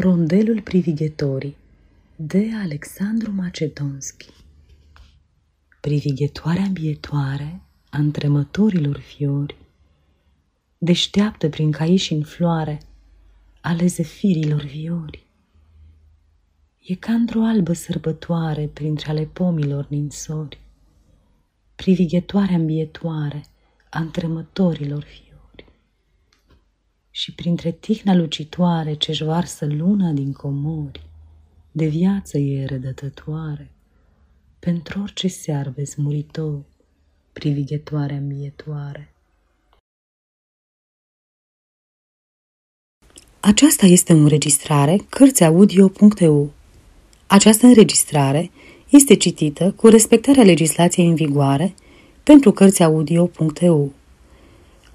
Rondelul privighetorii de Alexandru Macedonski. Privighetoarea îmbietoare a întremătorilor fiori, Deșteaptă prin caiși în floare ale zefirilor viori. E ca într-o albă sărbătoare printre ale pomilor ninsori, Privighetoarea îmbietoare a întremătorilor fiori și printre tihna lucitoare ce-și varsă luna din comori, de viață e rădătătoare, pentru orice searbe muritor, privighetoare îmbietoare. Aceasta este o înregistrare Cărțiaudio.eu. Această înregistrare este citită cu respectarea legislației în vigoare pentru Cărțiaudio.eu.